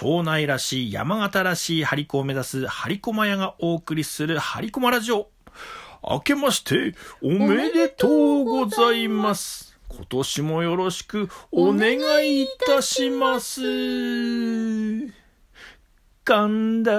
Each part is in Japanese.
庄内らしい山形らしい張り子を目指す張り駒屋がお送りする張り駒ラジオ。明けましておめでとうございます。今年もよろしくお願いいたします。カンダ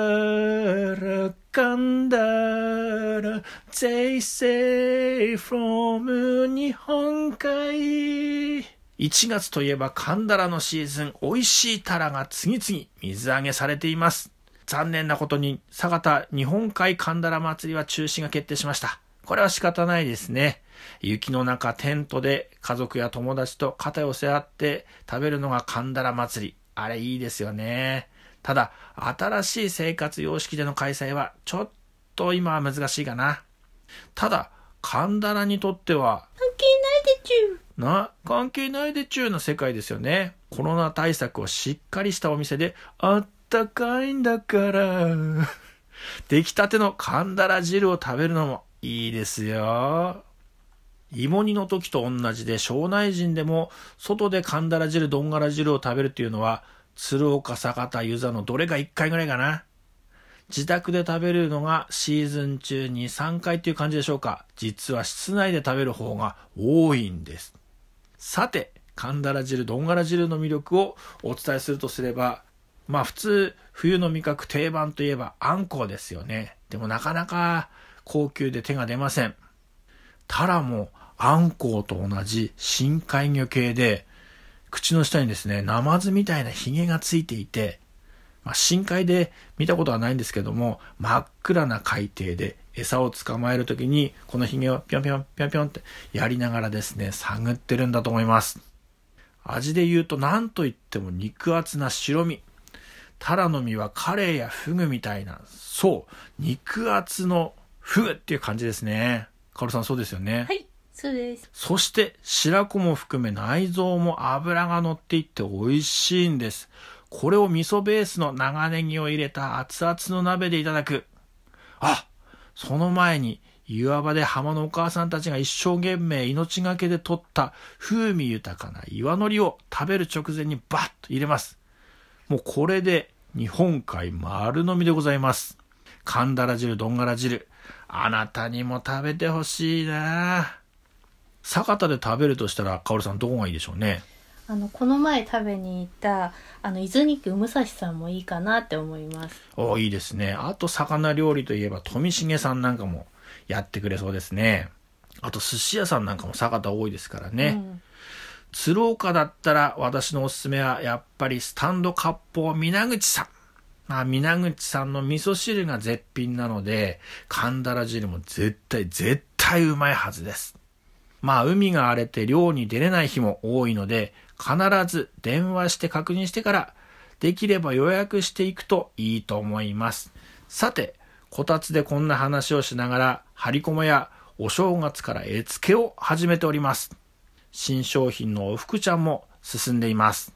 ラ、カンダラ、They say from 日本海。1月といえばカンダラのシーズン、美味しいタラが次々水揚げされています。残念なことに、佐賀日本海カンダラ祭りは中止が決定しました。これは仕方ないですね。雪の中テントで家族や友達と肩寄せ合って食べるのがカンダラ祭り。あれいいですよね。ただ、新しい生活様式での開催はちょっと今は難しいかな。ただ、カンダラにとっては、関係ないでちゅな、関係ないでちゅうな世界ですよね。コロナ対策をしっかりしたお店で、あったかいんだから。出来たてのカンダラ汁を食べるのもいいですよ。芋煮の時と同じで、庄内人でも、外でカンダラ汁、ドンガラ汁を食べるっていうのは、鶴岡、坂田、湯沢のどれが1回ぐらいかな。自宅で食べるのがシーズン中に3回っていう感じでしょうか。実は室内で食べる方が多いんです。さて、カンダラ汁、ドンガラ汁の魅力をお伝えするとすれば、まあ普通、冬の味覚定番といえばあんこうですよね。でもなかなか高級で手が出ません。タラもあんこうと同じ深海魚系で、口の下にですね、ナマズみたいなヒゲがついていて、まあ、深海で見たことはないんですけども、真っ暗な海底で餌を捕まえるときに、このヒゲをぴょんぴょんぴょんぴょんってやりながらですね、探ってるんだと思います。味で言うと何と言っても肉厚な白身。タラの身はカレイやフグみたいな、そう、肉厚のフグっていう感じですね。カオルさんそうですよね。はい、そうです。そして白子も含め内臓も脂が乗っていって美味しいんです。これを味噌ベースの長ネギを入れた熱々の鍋でいただく。あ、その前に岩場で浜のお母さんたちが一生懸命命がけで取った風味豊かな岩のりを食べる直前にバッと入れます。もうこれで日本海丸飲みでございます。カンダラ汁、ドンガラ汁。あなたにも食べてほしいな酒田で食べるとしたら、かおるさんどこがいいでしょうね？あの、この前食べに行った、あの、伊豆肉武蔵さんもいいかなって思います。おいいですね。あと、魚料理といえば、富重さんなんかもやってくれそうですね。あと、寿司屋さんなんかも酒田多いですからね。うん鶴岡だったら、私のおすすめは、やっぱりスタンド割烹皆口さん。まあ、皆口さんの味噌汁が絶品なので、カンダラ汁も絶対、絶対うまいはずです。まあ、海が荒れて漁に出れない日も多いので、必ず電話して確認してから、できれば予約していくといいと思います。さて、こたつでこんな話をしながら、張り込まやお正月から絵付けを始めております。新商品のおふくちゃんも進んでいます。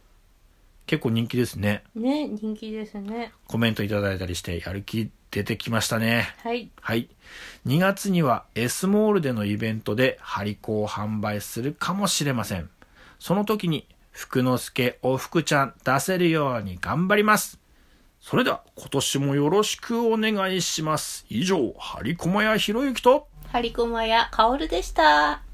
結構人気ですね。ね、人気ですね。コメントいただいたりして、やる気出てきましたね。はい。はい。2月には S モールでのイベントでハリコを販売するかもしれません。その時に、福之助おふくちゃん出せるように頑張ります。それでは今年もよろしくお願いします。以上、ハリコマヤひろゆきと、ハリコマやカオルでした。